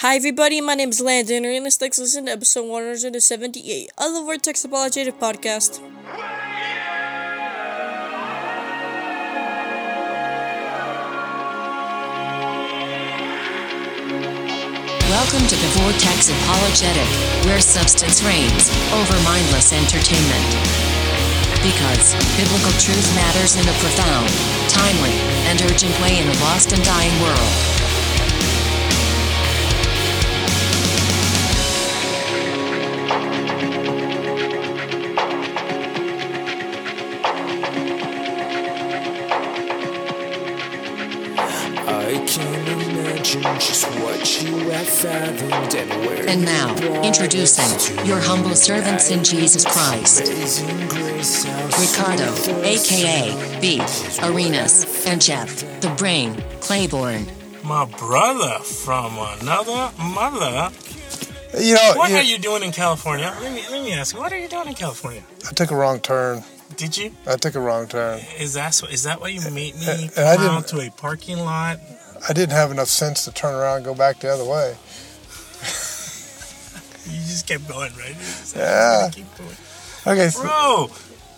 Hi everybody, my name is Landon, and let's listen to episode 178 of the Vortex Apologetic Podcast. Welcome to the Vortex Apologetic, where substance reigns over mindless entertainment. Because biblical truth matters in a profound, timely, and urgent way in a lost and dying world. And where And now, introducing your humble servants in Jesus Christ. Ricardo, aka Beef, Arenas, and Jeff, the Brain, Claiborne. My brother from another mother. You know, what you, are you doing in California? Let me, let me ask you, what are you doing in California? I took a wrong turn. Did you? I took a wrong turn. Is that is that why you made me come out to a parking lot I didn't have enough sense to turn around and go back the other way. you just kept going, right? Yeah. Okay. So, Bro,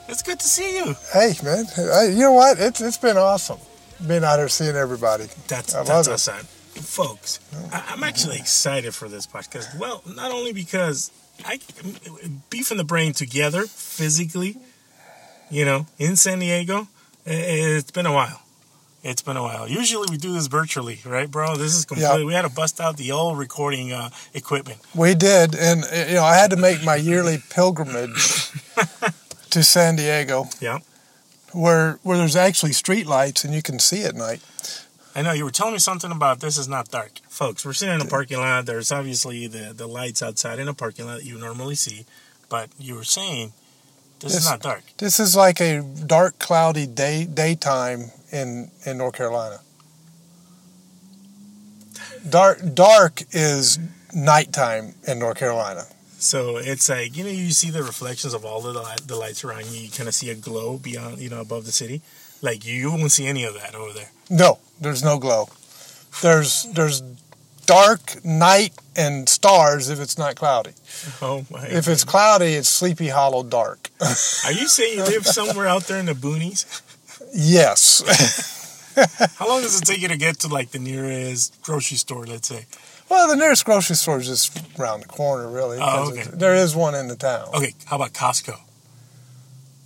it's good to see you. Hey, man. Hey, you know what? It's it's been awesome being out here seeing everybody. That's I that's awesome, folks. I, am actually excited for this podcast. Well, not only because I beef in the brain together physically, you know, in San Diego. It's been a while. It's been a while. Usually we do this virtually, right, bro? This is completely. Yep. We had to bust out the old recording uh, equipment. We did, and you know, I had to make my yearly pilgrimage to San Diego. Yeah. Where where there's actually street lights and you can see at night. I know you were telling me something about this is not dark, folks. We're sitting in a parking lot. There's obviously the the lights outside in a parking lot that you normally see, but you were saying this, this, is not dark. This is like a dark, cloudy day daytime in in North Carolina. Dark dark is nighttime in North Carolina. So it's like you know you see the reflections of all the the lights around you. You kind of see a glow beyond you know above the city. Like you won't see any of that over there. No, there's no glow. There's there's dark night and stars if it's not cloudy. Oh my! If it's cloudy, it's Sleepy Hollow dark. Are you saying you live somewhere out there in the boonies? Yes. How long does it take you to get to like the nearest grocery store? Let's say. Well, the nearest grocery store is just around the corner, really. Oh, okay. There is one in the town. Okay, how about Costco?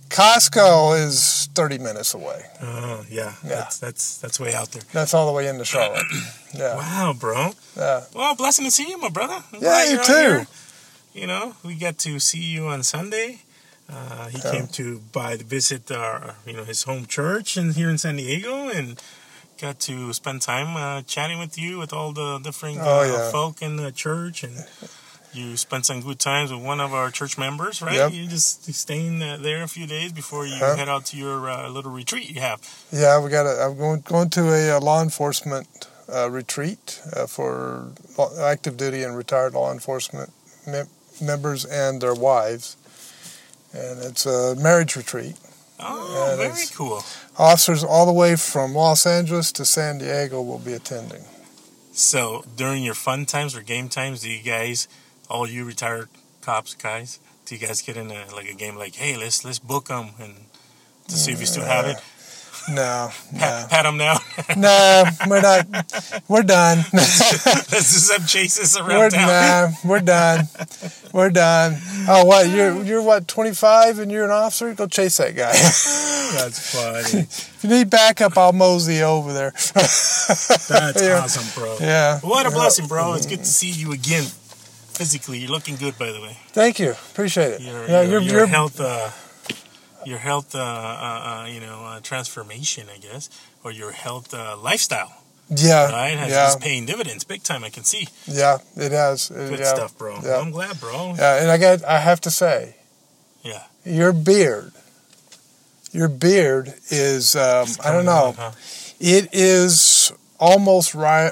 Costco is thirty minutes away. Oh yeah, yeah. That's that's that's way out there. That's all the way into Charlotte. yeah. Wow, bro. Yeah. Well, blessing to see you, my brother. I'm yeah, you too. You know, we get to see you on Sunday. Uh, he came to by visit our, you know, his home church and here in San Diego, and got to spend time uh, chatting with you with all the different oh, uh, yeah. folk in the church and you spent some good times with one of our church members, right? Yep. You just staying uh, there a few days before you huh? head out to your uh, little retreat you have. Yeah, we got. A, I'm going going to a, a law enforcement uh, retreat uh, for active duty and retired law enforcement mem- members and their wives, and it's a marriage retreat. Oh, and very cool. Officers all the way from Los Angeles to San Diego will be attending. So during your fun times or game times, do you guys? all you retired cops guys, do you guys get in a, like a game like, hey, let's let's book them and to see if you still have it? No, no. pat them now. no, we're not. We're done. Let's do some chases around we're, town. Nah, we're done. We're done. Oh, what? You're you're what? Twenty five, and you're an officer. Go chase that guy. That's funny. if you need backup, I'll mosey over there. That's yeah. awesome, bro. Yeah. What a blessing, bro. It's good to see you again physically. You're looking good, by the way. Thank you. Appreciate it. Your, yeah, your, your, your health, uh, your health, uh, uh, uh you know, uh, transformation, I guess, or your health uh, lifestyle. Yeah, right. Has yeah. paying dividends big time. I can see. Yeah, it has. Good yeah. stuff, bro. Yeah. I'm glad, bro. Yeah, and I got. I have to say. Yeah. Your beard. Your beard is. Um, I don't know. Huh? It is almost ri-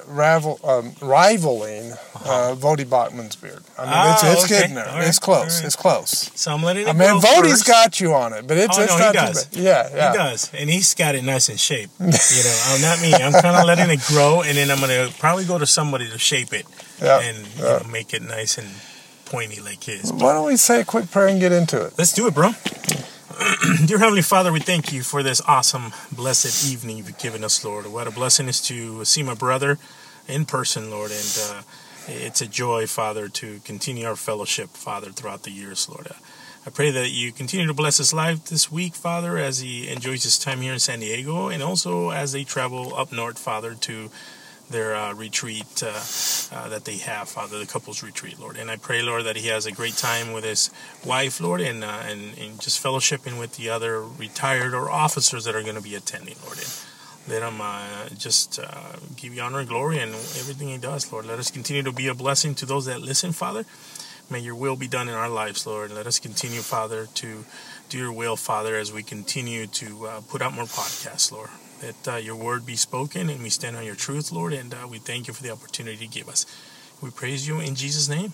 um, rivaling uh, Voddie Baucham's beard. I mean, Ah, it's, it's okay. getting there. Right. It's close. Right. It's close. So I'm letting it I mean, Voddie's got you on it, but it's, Oh, it's no, he not too does. bad. Yeah, yeah. He does, and he's got it nice in shape. You know, I'm not me. I'm kind of letting it grow, and then I'm gonna probably go to somebody to shape it Yeah, and yeah. know, make it nice and pointy like his. Why don't we say a quick prayer and get into it? Let's do it, bro. Dear Heavenly Father, we thank you for this awesome, blessed evening you've given us, Lord. What a blessing is to see my brother in person, Lord, and uh, it's a joy, Father, to continue our fellowship, Father, throughout the years, Lord. Uh, I pray that you continue to bless his life this week, Father, as he enjoys his time here in San Diego, and also as they travel up north, Father, to their uh, retreat uh, uh, that they have, Father, the couples retreat, Lord. And I pray, Lord, that he has a great time with his wife, Lord, and uh, and, and just fellowshipping with the other retired or officers that are going to be attending, Lord. And let him uh, just uh, give you honor and glory in everything he does, Lord. Let us continue to be a blessing to those that listen, Father. May your will be done in our lives, Lord. Let us continue, Father, to do your will, Father, as we continue to put out more podcasts, Lord. Let uh, your word be spoken and we stand on your truth, Lord, and uh, we thank you for the opportunity to give us. We praise you in Jesus' name.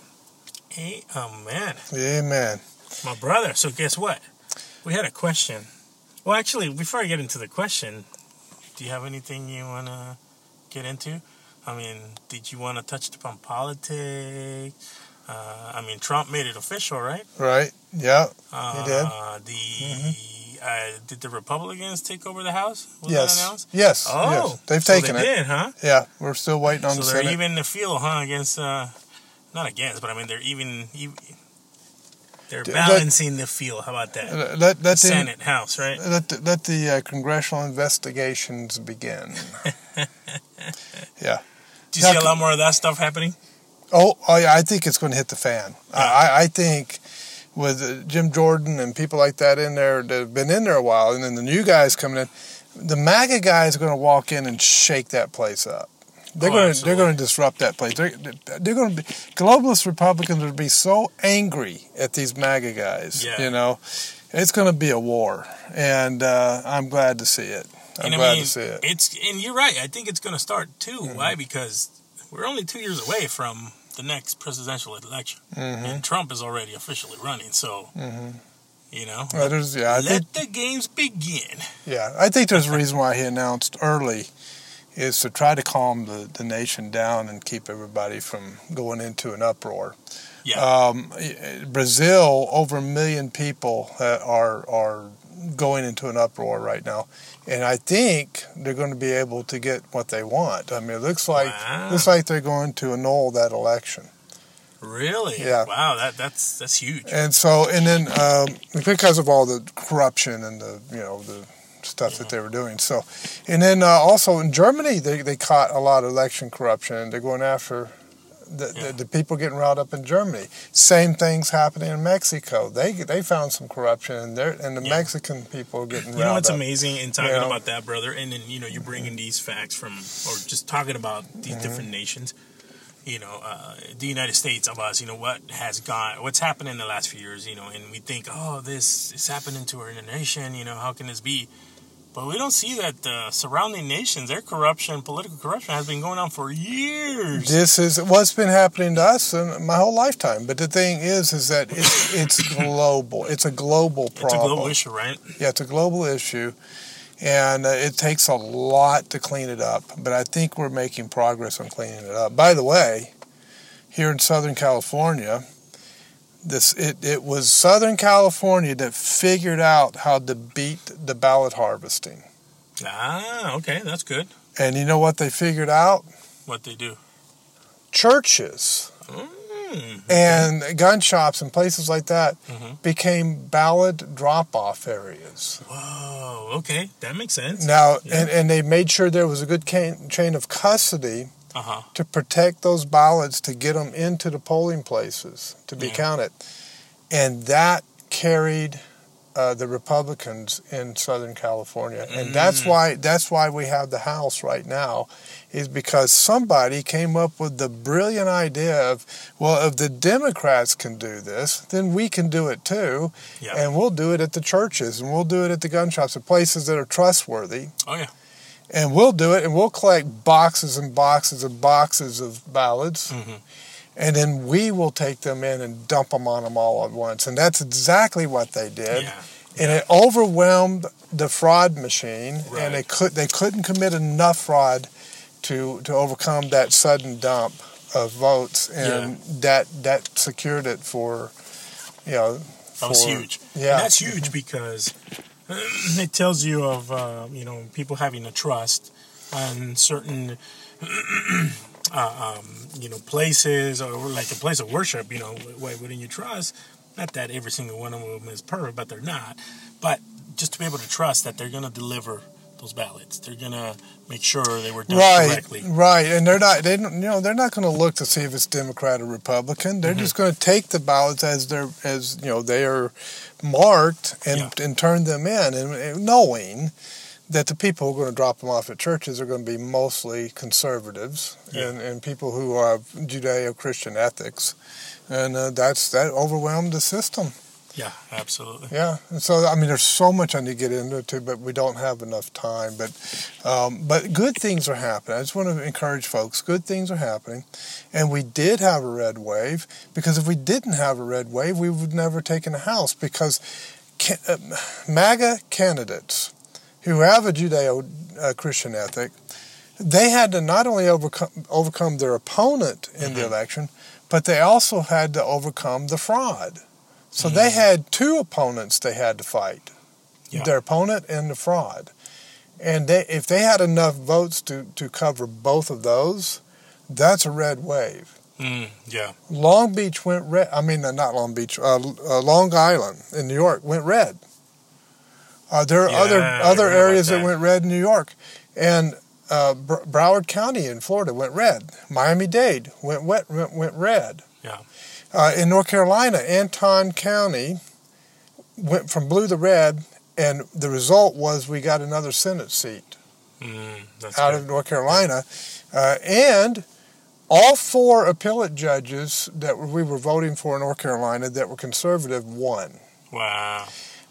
Amen. Amen. My brother, so guess what? We had a question. Well, actually, before I get into the question, do you have anything you want to get into? I mean, did you want to touch upon politics? Uh, I mean, Trump made it official, right? Right? Yeah. Uh, did. Mm-hmm. The uh, did the Republicans take over the House? Was yes. that announced? Yes. Oh, yes. They've so taken they it. Did, huh? Yeah. We're still waiting on so the they're Senate. even the field, huh? Against, uh, not against, but I mean they're even. even they're Th- balancing the field. How about that? let, let, the, Senate, House, right? Let the, let the uh, congressional investigations begin. yeah. Do you see a lot more of that stuff happening? Oh, yeah, I think it's going to hit the fan. I, I think with uh, Jim Jordan and people like that in there that have been in there a while, and then the new guys coming in, the MAGA guys are going to walk in and shake that place up. They're Oh, going to they're going to disrupt that place. They're, they're going to be globalist Republicans will be so angry at these MAGA guys. Yeah. You know, it's going to be a war, and uh, I'm glad to see it. I'm and glad I mean, to see it. it's and you're right. I think it's going to start too. Mm-hmm. Why? Because we're only two years away from the next presidential election, Mm-hmm. and Trump is already officially running. So, you know, Well, yeah, I think let the games begin. Yeah, I think there's a reason why he announced early is to try to calm the, the nation down and keep everybody from going into an uproar. Yeah. Um, Brazil, over a million people are are going into an uproar right now, and I think they're going to be able to get what they want. I mean, it looks like Wow. looks like they're going to annul that election. Really? Yeah. Wow. That that's that's huge. And so, and then um, because of all the corruption and the you know the stuff that they were doing. So, and then uh, also in Germany, they, they caught a lot of election corruption, and they're going after the, Yeah. the, the people getting riled up in Germany. Same things happening in Mexico. They they found some corruption, and and the Yeah. Mexican people are getting You know what's up. amazing in talking Yeah. about that, brother, and then you know you're bringing these facts from, or just talking about these Mm-hmm. different nations. You know, uh, the United States of us. You know what has gone, what's happened in the last few years. You know, and we think, oh, this is happening to our nation. You know, how can this be? But we don't see that the surrounding nations, their corruption, political corruption, has been going on for years. This is what's been happening to us my whole lifetime. But the thing is, is that it's it's global. It's a global problem. It's a global issue, right? Yeah, it's a global issue, and uh, it takes a lot to clean it up. But I think we're making progress on cleaning it up. By the way, here in Southern California, this it, it was Southern California that figured out how to beat the ballot harvesting. Ah, okay, that's good. And you know what they figured out? What they do. Churches Mm, and gun shops and places like that Mhm. became ballot drop-off areas. whoa, okay, that makes sense. Now, Yeah. and, and they made sure there was a good can, chain of custody Uh huh. to protect those ballots to get them into the polling places to be Yeah. counted. And that carried uh, the Republicans in Southern California. And that's Mm. why that's why we have the House right now is because somebody came up with the brilliant idea of well if the Democrats can do this, then we can do it too. Yeah. And we'll do it at the churches and we'll do it at the gun shops, the places that are trustworthy Oh yeah. And we'll do it, and we'll collect boxes and boxes and boxes of ballots, Mhm. and then we will take them in and dump them on them all at once. And that's exactly what they did. Yeah. And it overwhelmed the fraud machine, Right. and they could they couldn't commit enough fraud to to overcome that sudden dump of votes, and that that secured it for you know That was for- huge. Yeah, And that's huge because it tells you of uh, you know people having a trust on certain uh, um, you know places or like a place of worship. You know, why wouldn't you trust? Not that every single one of them is perfect, but they're not. But just to be able to trust that they're going to deliver those ballots, they're going to make sure they were done right, correctly. right, and they're not they don't you know they're not going to look to see if it's Democrat or Republican. They're Mm-hmm. just going to take the ballots as they're as you know they are marked and Yeah. and turn them in, and, and knowing that the people who are going to drop them off at churches are going to be mostly conservatives Yeah. and, and people who have Judeo-Christian ethics, and uh, that's that overwhelmed the system. Yeah, absolutely. Yeah, and so I mean, there's so much I need to get into but we don't have enough time. But um, but good things are happening. I just want to encourage folks. Good things are happening, and we did have a red wave because if we didn't have a red wave, we would never taken a house because ca- uh, MAGA candidates who have a Judeo-Christian ethic, they had to not only overcome overcome their opponent in the Mhm. election, but they also had to overcome the fraud. So they had two opponents they had to fight Yeah. their opponent and the fraud. And they, if they had enough votes to, to cover both of those, that's a red wave. Mm, yeah. Long Beach went red. I mean, uh, not Long Beach. Uh, uh, Long Island in New York went red. Uh, there are Yeah, other other areas that. that. went red in New York, and uh, Br- Broward County in Florida went red. Miami Dade went wet went, went red. Yeah. Uh, in North Carolina, Anson County went from blue to red, and the result was we got another Senate seat Mm, out good. of North Carolina, uh, and all four appellate judges that we were voting for in North Carolina that were conservative won. Wow.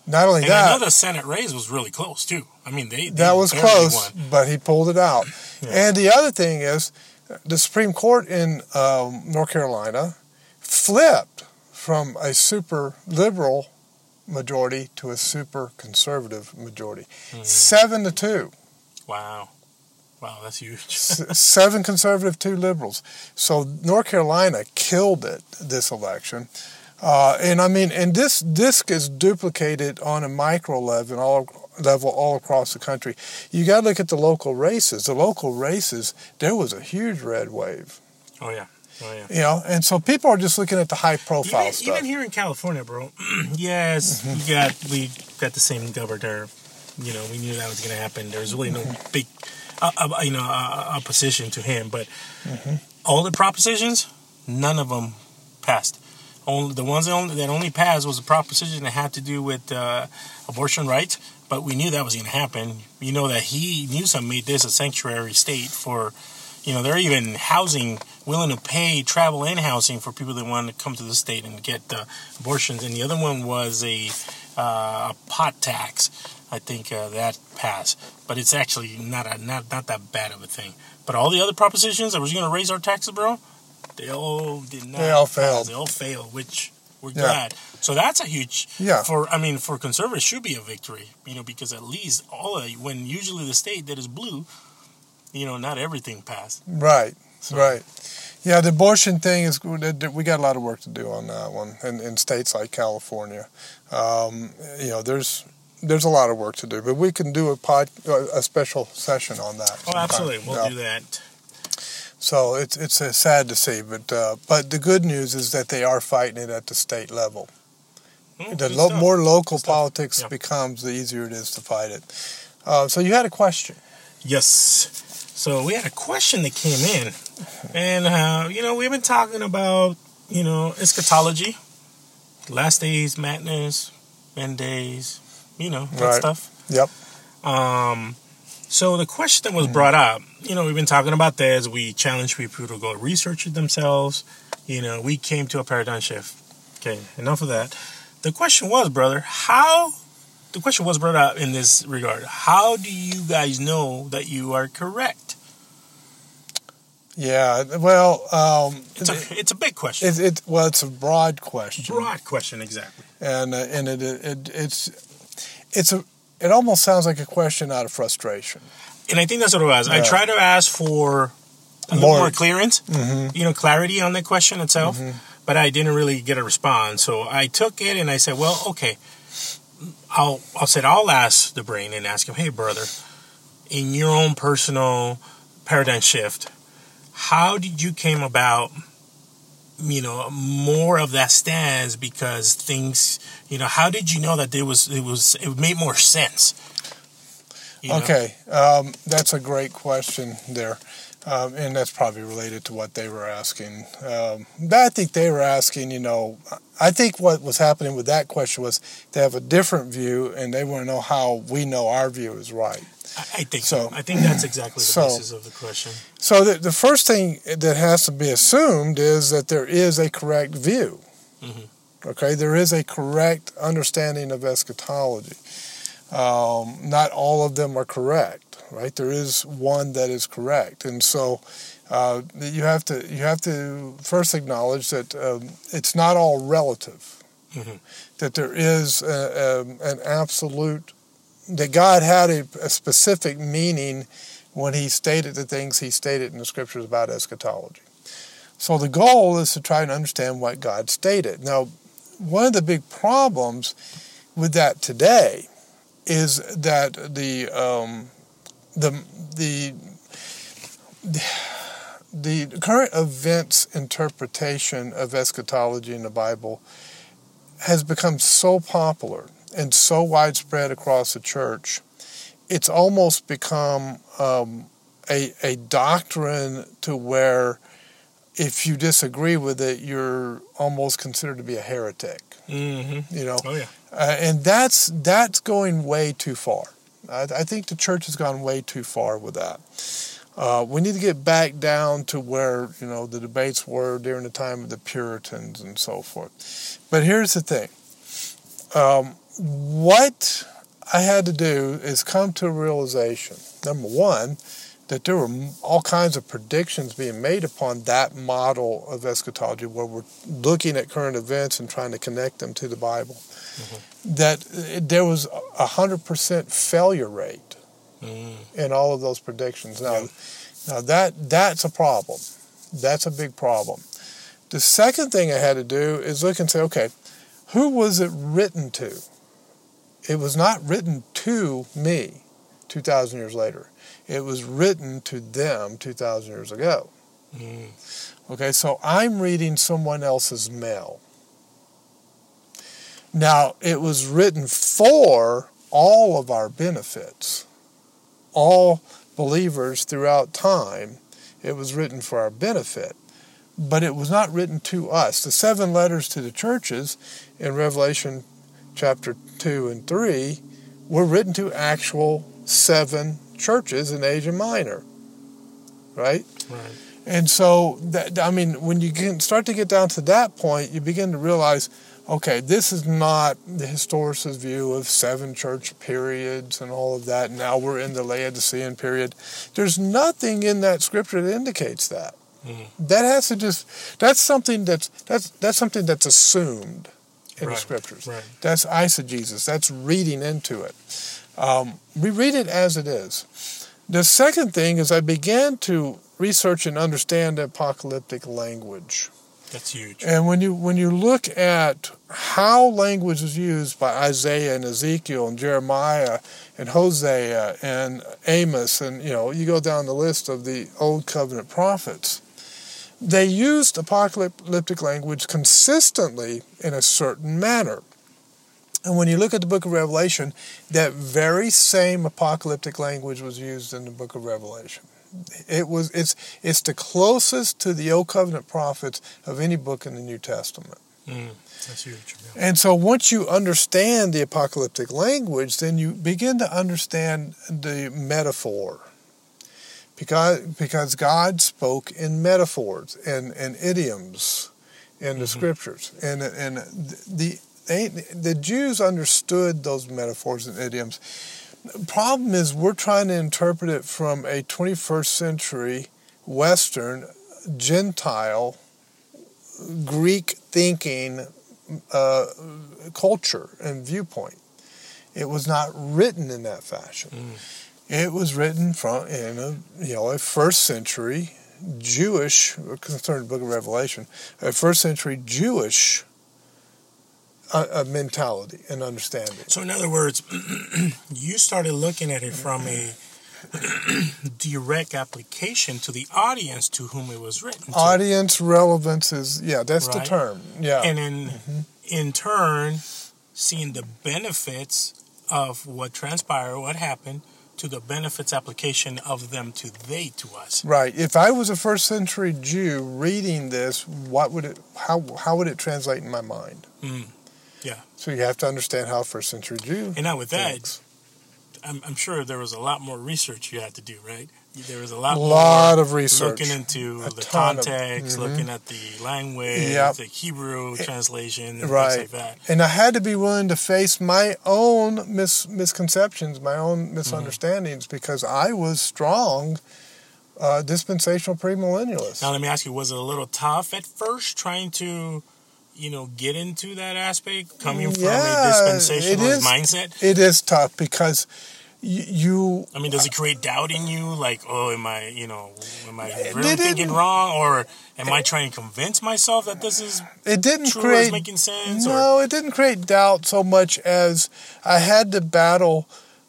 Not only And that, the Senate race was really close too. I mean, they, they that was close, won. but he pulled it out. Yeah. And the other thing is, the Supreme Court in um, North Carolina flipped from a super liberal majority to a super conservative majority, Hmm. seven to two. Wow. Wow, that's huge. Seven conservative, two liberals. So North Carolina killed it this election. Uh, and I mean, and this this gets duplicated on a micro level, all level all across the country. You got to look at the local races. The local races, there was a huge red wave, Oh yeah. Oh yeah. you know, and so people are just looking at the high profile Even, stuff. even here in California, bro. yes, we got we got the same governor. You know, we knew that was going to happen. There's really no big, uh, uh, you know, uh, opposition to him. But all the propositions, none of them passed. Only the ones that only, that only passed was a proposition that had to do with uh, abortion rights. But we knew that was going to happen. You know that he Newsom made this a sanctuary state for. You know, they're even housing, willing to pay travel and housing for people that want to come to the state and get uh, abortions. And the other one was a, uh, a pot tax. I think uh, that passed, but it's actually not a, not not that bad of a thing. But all the other propositions that was going to raise our taxes, bro, they all did not. They all failed. They all failed, which we're Yeah. glad. So that's a huge Yeah. for I mean for conservatives should be a victory, you know, because at least all of when usually the state that is blue, you know, not everything passed. Right, right. Yeah, the abortion thing is we got a lot of work to do on that one, in, in states like California. Um, you know, there's there's a lot of work to do, but we can do a pod, a special session on that. Oh, sometime. absolutely, we'll Yeah. do that. So it's it's uh, sad to see, but uh, but the good news is that they are fighting it at the state level. Oh, The lo- more local politics Yeah. becomes, the easier it is to fight it. Uh, so you had a question. Yes. So we had a question that came in, and uh, you know we've been talking about you know eschatology, last days, madness, end days, you know that Right. stuff. Yep. Um, so the question that was brought up, you know, we've been talking about this. We challenge people to go research it themselves. You know, we came to a paradigm shift. Okay, enough of that. The question was, brother, how the question was brought up in this regard. How do you guys know that you are correct? Yeah, well, um, It's a it's a big question. it, it well, it's a broad question, Broad question, exactly. and uh, and it, it it's it's a it almost sounds like a question out of frustration. And I think that's what it was. I Yeah. try to ask for a More- more clearance, Mm-hmm. you know, clarity on the question itself, but I didn't really get a response. So I took it and I said, well, okay, I'll I'll said I'll ask the brain and ask him, hey brother, in your own personal paradigm shift, how did you came about? You know, more of that stance because things. You know, how did you know that it was it was it made more sense? You? Okay, um, that's a great question there, um, and that's probably related to what they were asking. Um, I think they were asking, you know, I think what was happening with that question was they have a different view, and they want to know how we know our view is right. I think so. I think that's exactly the so- basis of the question. So the, the first thing that has to be assumed is that there is a correct view. Mhm. Okay, there is a correct understanding of eschatology. Um, not all of them are correct, right? There is one that is correct, and so uh, you have to you have to first acknowledge that um, it's not all relative. Mhm. That there is a, um, an absolute that God had a, a specific meaning when he stated the things he stated in the scriptures about eschatology. So the goal is to try and understand what God stated. Now, one of the big problems with that today is that the um, the the the current events interpretation of eschatology in the Bible has become so popular and so widespread across the church, it's almost become um, a, a doctrine to where if you disagree with it, you're almost considered to be a heretic. Mm-hmm. You know, Oh yeah. uh, and that's that's going way too far. I, I think the church has gone way too far with that. Uh, we need to get back down to where you know the debates were during the time of the Puritans and so forth. But here's the thing: um, what I had to do is come to a realization. Number one, that there were all kinds of predictions being made upon that model of eschatology, where we're looking at current events and trying to connect them to the Bible. That uh, there was a hundred percent failure rate Mm. in all of those predictions. Now, Yeah. now that that's a problem. That's a big problem. The second thing I had to do is look and say, okay, who was it written to? It was not written to me 2,000 years later. It was written to them 2,000 years ago. Mm. Okay, so I'm reading someone else's mail. Now, it was written for all of our benefits, all believers throughout time. It was written for our benefit, but it was not written to us. The seven letters to the churches in Revelation chapter 2 and 3 were written to actual seven churches in Asia Minor, right? Right. And so, that, I mean, when you can start to get down to that point, you begin to realize, okay, this is not the historicist view of seven church periods and all of that. Now we're in the Laodicean period. There's nothing in that scripture that indicates that. Mhm. That has to just that's something that's that's that's something that's assumed in Right, the scriptures. right. That's eisegesis. That's reading into it. Um, we read it as it is. The second thing is I began to research and understand apocalyptic language. That's huge. And when you when you look at how language is used by Isaiah and Ezekiel and Jeremiah and Hosea and Amos and you know you go down the list of the old covenant prophets, they used apocalyptic language consistently in a certain manner. And when you look at the book of Revelation, that very same apocalyptic language was used in the book of Revelation. It was it's it's the closest to the old covenant prophets of any book in the New Testament. Mm. That's huge. Yeah. And so once you understand the apocalyptic language, then you begin to understand the metaphor. Because because God spoke in metaphors and, and idioms in the scriptures. And and the the Jews understood those metaphors and idioms. Problem is, we're trying to interpret it from a 21st century Western Gentile Greek thinking uh, culture and viewpoint. It was not written in that fashion. Mm. It was written from in a you know a first century Jewish concerning the Book of Revelation, a first century Jewish uh, uh, mentality and understanding. So, in other words, you started looking at it from a direct application to the audience to whom it was written. To. Audience relevance is yeah, that's the term. Yeah, and in Mm-hmm. in turn, seeing the benefits of what transpired, what happened, to the benefits application of them to they to us. right. If I was a first century Jew reading this, what would it how how would it translate in my mind? Mm. Yeah. So you have to understand how first century Jew And now with that, thinks. I'm, I'm sure there was a lot more research you had to do, right? There was a lot, A lot more of research. looking into A the ton of- context, mhm. looking at the language, Yep. the Hebrew translation, and Right. things like that. And I had to be willing to face my own mis- misconceptions, my own misunderstandings, because I was strong uh, dispensational premillennialist. Now let me ask you: Was it a little tough at first trying to, you know, get into that aspect, coming from Yeah, a it dispensationalist is. mindset? It is tough because you I mean, does it create doubt in you? Like, oh, am I, you know, am I really thinking wrong, or am I trying to convince myself that this is it didn't true or create making sense? Or No, it didn't create doubt so much as I had to battle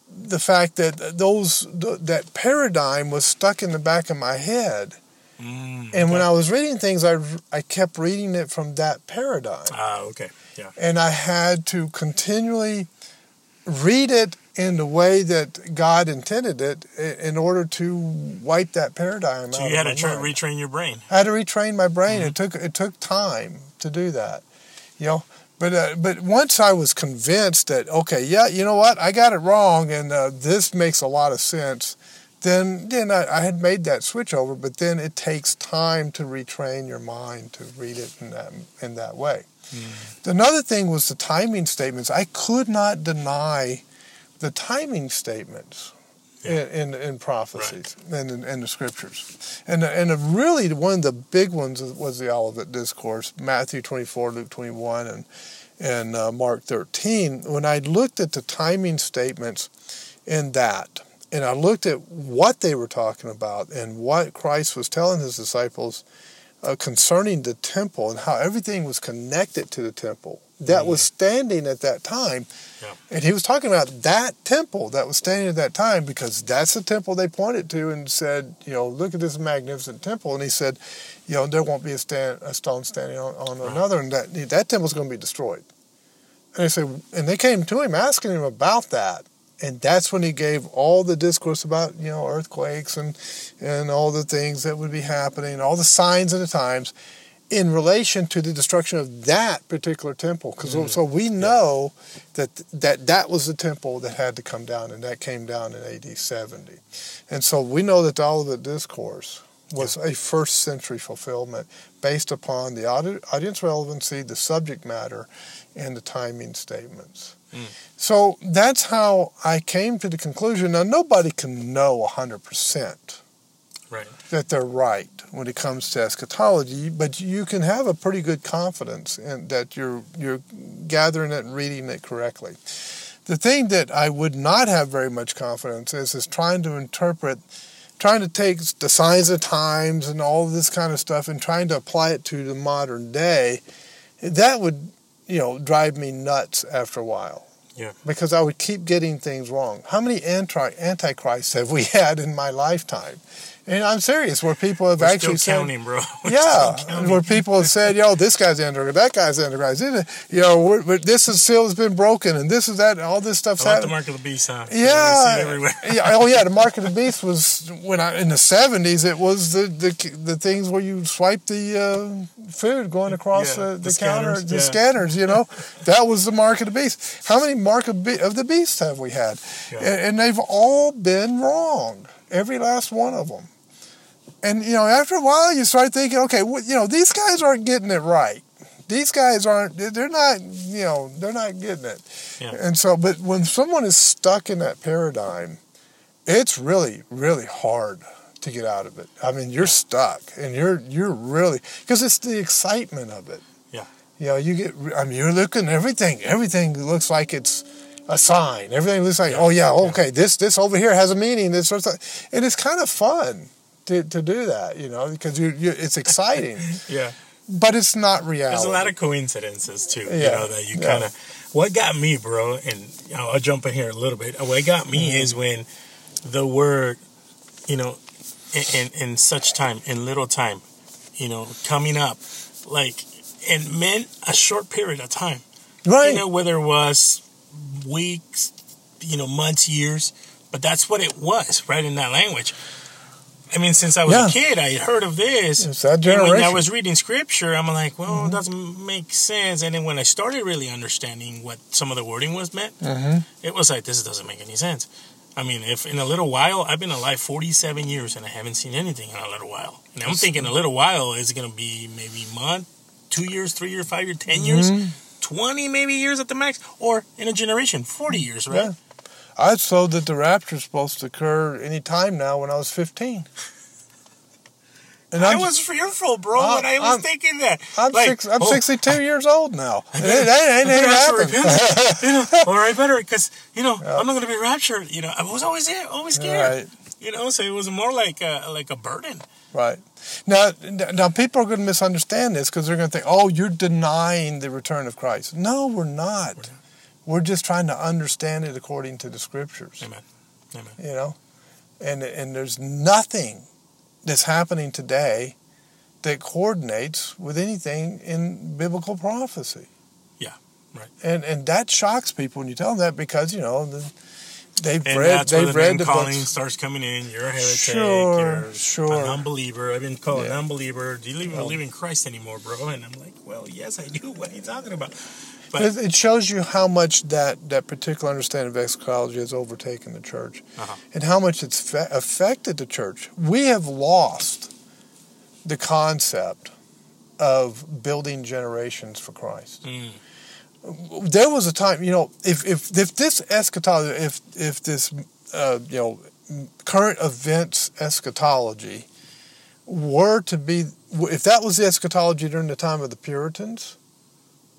the fact that those that paradigm was stuck in the back of my head. Mm, And when. I was reading things, I, I kept reading it from that paradigm. ah, okay, yeah, And I had to continually read it in the way that God intended it in order to wipe that paradigm so you had to tra- retrain your brain. I had to retrain my brain. It Mm-hmm. took it took time to do that, you know. But uh, but once I was convinced that okay, yeah, you know what, I got it wrong, and uh, this makes a lot of sense. Then then I, I had made that switch over. But then it takes time to retrain your mind to read it in that in that way. Another thing was the timing statements. I could not deny the timing statements Yeah. in, in, in prophecies and in, in the scriptures. And, and really, one of the big ones was the Olivet Discourse, Matthew 24, Luke 21, and, and uh, Mark 13. When I looked at the timing statements in that, and I looked at what they were talking about and what Christ was telling his disciples uh, concerning the temple and how everything was connected to the temple that was standing at that time. Yeah. And he was talking about that temple that was standing at that time because that's the temple they pointed to and said, you know, look at this magnificent temple. And he said, you know, there won't be a, stand, a stone standing on, on another, and that that temple's going to be destroyed. And he said, and they came to him asking him about that. And that's when he gave all the discourse about, you know, earthquakes and and all the things that would be happening, all the signs of the times in relation to the destruction of that particular temple. Because mm-hmm. so we know that that that was the temple that had to come down, and that came down in AD 70. And so we know that all of the Discourse was a first century fulfillment based upon the audi- audience relevancy, the subject matter, and the timing statements. Mm. So that's how I came to the conclusion. Now, nobody can know 100% Right. that they're right when it comes to eschatology, but you can have a pretty good confidence in that you're you're gathering it and reading it correctly. The thing that I would not have very much confidence is is trying to interpret, trying to take the signs of times and all this kind of stuff and trying to apply it to the modern day. That would, you know, drive me nuts after a while. Yeah. Because I would keep getting things wrong. How many anti antichrists have we had in my lifetime? And I'm serious, where people have We're actually still said, counting, bro. We're yeah, still counting. where people have said, "Yo, this guy's antichrist, that guy's antichrist." You know, this is seal has been broken, and this is that, and all this stuff's I like the happening. mark of the beast, huh? Yeah, see it everywhere. yeah. Oh yeah, the mark of the beast was when I in the seventies. It was the, the the things where you swipe the uh, food going across Yeah, the, the the, counter, scanners, the yeah. scanners. You know, that was the mark of the beast. How many mark of, be- of the beast have we had? Yeah. And, and they've all been wrong. Every last one of them. And you know, after a while, you start thinking, okay, well, you know, these guys aren't getting it right. these guys aren't. They're not. You know, they're not getting it. Yeah. And so, but when someone is stuck in that paradigm, it's really, really hard to get out of it. I mean, you're stuck, and you're you're really because it's the excitement of it. Yeah. You know, you get. I mean, you're looking everything. Everything looks like it's a sign. Everything looks like, oh yeah, okay, this this over here has a meaning. This sort of, and it's kind of fun to, to do that. You know, because you, you it's exciting, Yeah. but it's not reality. There's a lot of coincidences too. You Yeah, know that you kind of. What got me, bro, and I'll, jump in here a little bit. What got me Mm-hmm. is when the word, you know, in, in in such time, in little time, you know, coming up, like, it meant a short period of time. right. You know, whether it was weeks, you know, months, years, but that's what it was, right, in that language. I mean, since I was Yeah. a kid, I had heard of this. It's that And when I. Mm-hmm. was reading scripture, I'm like, well, it doesn't make sense. And then when I started really understanding what some of the wording was meant, Mhm. it was like, this doesn't make any sense. I mean, if in a little while, I've been alive 47 years and I haven't seen anything in a little while. And I'm thinking a little while is going to be maybe month, two years, three years, five years, 10 years, Mhm. 20 maybe years at the max, or in a generation, 40 mm, years, right? Yeah. I told that the rapture is supposed to occur any time now when I was 15. And I was fearful, bro, I'm- when I was I'm- thinking that. I'm, Like, six, I'm oh, 62 years old now. It ain't, ain't, I ain't better ask happened. repentance. you know, or I better, because, you know, I'm not going to be raptured. You know, I was always there, always scared. Right. You know, so it was more like a, like a burden. Right. Now, now people are going to misunderstand this because they're going to think, "Oh, you're denying the return of Christ." No, we're not. We're, just trying to understand it according to the scriptures. Amen. Amen. You know, and and there's nothing that's happening today that coordinates with anything in biblical prophecy. Yeah, right. And and that shocks people when you tell them that because you know the, they've And read that's where they've the read name the calling books. starts coming in. You're a heretic. Sure, you're sure. an unbeliever. I've been called Yeah. an unbeliever. Do you even believe in Christ anymore, bro? And I'm like, well, yes, I do. What are you talking about? But It shows you how much that, that particular understanding of eschatology has overtaken the church Uh-huh. and how much it's fe- affected the church. We have lost the concept of building generations for Christ. Mm. There was a time, you know, if, if, if this eschatology, if, if this, uh, you know, current events eschatology were to be, if that was the eschatology during the time of the Puritans,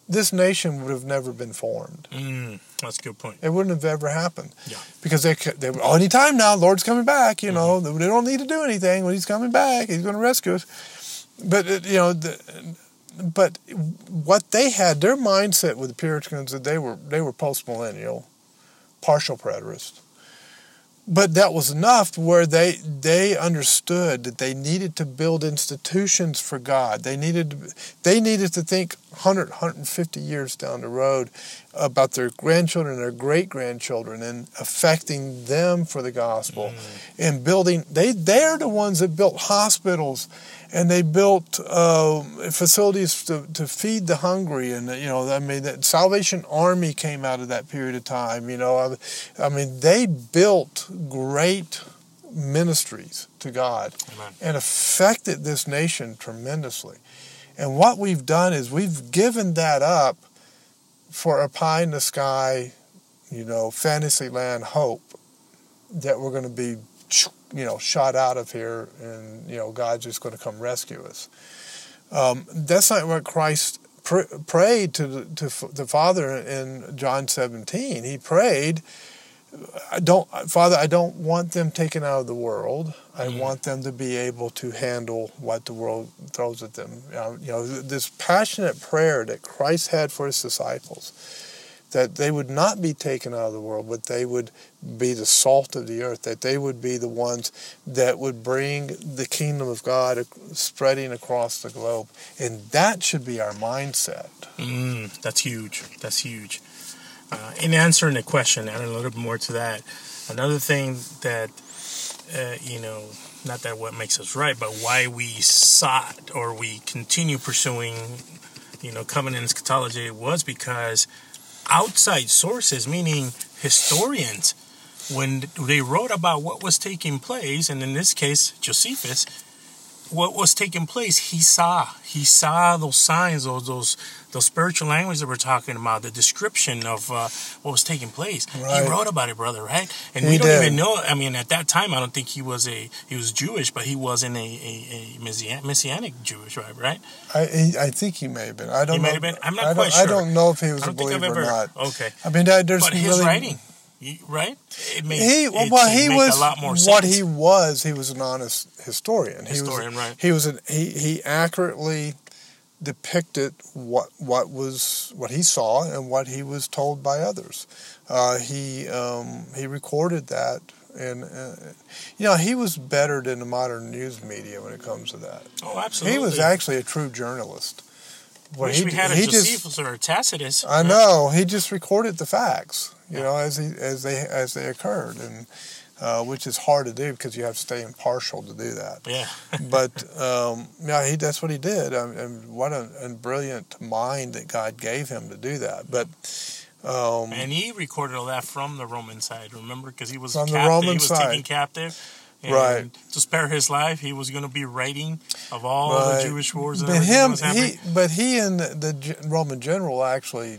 this nation would have never been formed. Mm, that's a good point. It wouldn't have ever happened. Yeah. Because they, they were, oh, any time now, Lord's coming back, you know, they don't need to do anything when He's coming back. He's going to rescue us. But, uh, you know, the, but what they had, their mindset with the Puritans, that they were, they were post-millennial, partial preterists. But that was enough where they they understood that they needed to build institutions for God. They needed to, they needed to think 100 150 years down the road about their grandchildren and their great grandchildren and affecting them for the gospel mm. and building they they're the ones that built hospitals and they built uh, facilities to, to feed the hungry and you know I mean that Salvation Army came out of that period of time you know I, I mean they built great ministries to God Amen. and affected this nation tremendously and what we've done is we've given that up for a pie in the sky you know fantasy land hope that we're going to be you know shot out of here and you know god's just going to come rescue us um, that's not what christ pr- prayed to the, to f- the father in john 17 he prayed I don't, Father. I don't want them taken out of the world. I want them to be able to handle what the world throws at them. Uh, you know, this passionate prayer that Christ had for his disciples, that they would not be taken out of the world, but they would be the salt of the earth. That they would be the ones that would bring the kingdom of God spreading across the globe, and that should be our mindset. Mm, that's huge. That's huge. Uh, in answering the question, and a little bit more to that, another thing that, uh, you know, not that what makes us right, but why we sought or we continue pursuing, you know, covenant eschatology was because outside sources, meaning historians, when they wrote about what was taking place, and in this case, Josephus, what was taking place, he saw. He saw those signs, those those those spiritual language that we're talking about, the description of uh, what was taking place. Right. He wrote about it, brother, right? And He we don't did. even know. I mean, at that time, I don't think he was a he was Jewish, but he wasn't a a, a messianic Jewish, right? Right? I he, I think he may have been. I don't He know. may have been. I'm not I quite don't, I don't know if he was a don't think I've believer ever. or not. Okay, I mean, there's but his really writing, right? It made, he it well he was a lot more sense. what he was. He was an honest historian. Historian, he was, right. He was an he he accurately depicted what what was what he saw and what he was told by others. Uh, he um, he recorded that. And uh, you know he was better than the modern news media when it comes to that. Oh, absolutely. He was actually a true journalist. What Wish he we had a Josephus or a Tacitus. I know he just recorded the facts, you know, as he as they as they occurred, and uh, which is hard to do because you have to stay impartial to do that. Yeah. But um, yeah, he that's what he did, um, and what a, a brilliant mind that God gave him to do that. But um, And he recorded all that from the Roman side, remember? Because he was From the. Roman he was side. taken captive. And Right. To spare his life, he was going to be writing of all Right. the Jewish wars and but him, he, but he and the, the Roman general actually,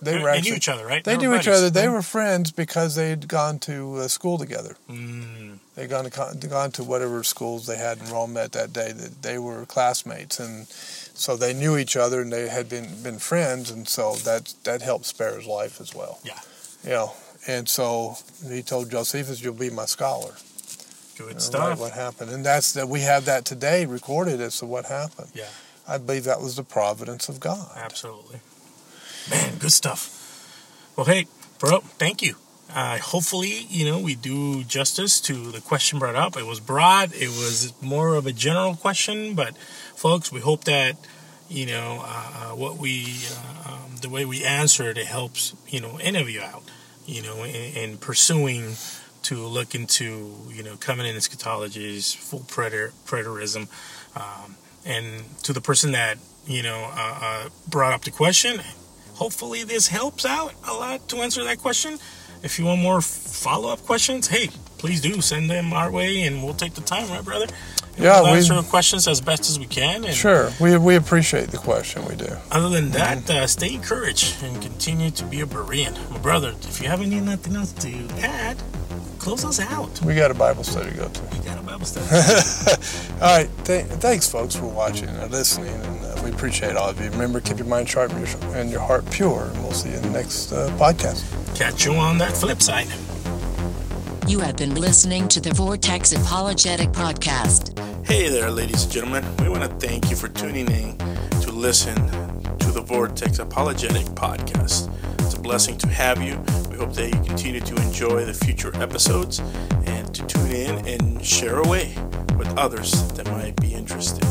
they were They actually knew each other, right? They were knew each other. They were friends because they'd gone to uh, school together. Mm, They'd gone to gone to whatever schools they had in Rome at that day. That they were classmates, and so they knew each other, and they had been been friends, and so that that helped spare his life as well. Yeah. You know, and so he told Josephus, "You'll be my scholar." good stuff. What happened, and that's that we have that today recorded as to what happened. Yeah. I believe that was the providence of God. Absolutely. Man, good stuff. Well, hey, bro, thank you. Uh, hopefully, you know, we do justice to the question brought up. It was broad, it was more of a general question, but folks, we hope that, you know, uh, uh, what we, uh, um, the way we answered, it helps, you know, any of you out, you know, in, in pursuing to look into, you know, covenant eschatologies, full predator, preterism. Um, and to the person that, you know, uh, uh, brought up the question, hopefully this helps out a lot to answer that question. If you want more follow up questions, hey, please do send them our way and we'll take the time, right, brother? And Yeah, we'll answer the questions as best as we can. And Sure, we we appreciate the question. We do. other than that, uh, stay encouraged and continue to be a Berean. My brother, if you have any nothing else to add, close us out. We got a Bible study to go to. We got a Bible study. All right. Th- thanks, folks, for watching and listening, and uh, we appreciate all of you. Remember, keep your mind sharp and your, and your heart pure, and we'll see you in the next uh, podcast. Catch you on that flip side. You have been listening to the Vortex Apologetic Podcast. Hey there, ladies and gentlemen. We want to thank you for tuning in to listen to the Vortex Apologetic Podcast. It's a blessing to have you. We hope that you continue to enjoy the future episodes and to tune in and share away with others that might be interested.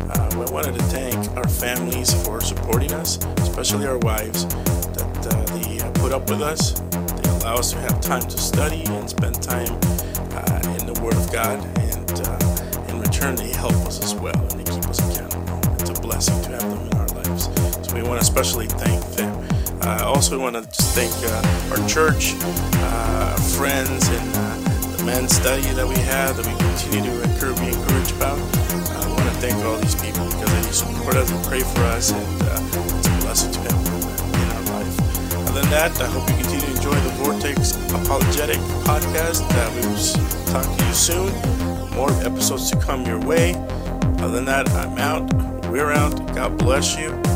Uh, we wanted to thank our families for supporting us, especially our wives, that uh, they uh, put up with us. They allow us to have time to study and spend time uh, in the Word of God, and uh, in return, they help us as well and they keep us accountable. It's a blessing to have them in our lives. So we want to especially thank them. Uh, also, we want to just thank uh, our church, uh, friends, and the men's study that we have that we continue to encourage, be encouraged about. We want to thank all these people because they support us and pray for us, and it's a blessing to them in our life. Other than that, I hope you continue to enjoy the Vortex Apologetic podcast. Uh, we will talk to you soon. More episodes to come your way. Other than that, I'm out. We're out. God bless you.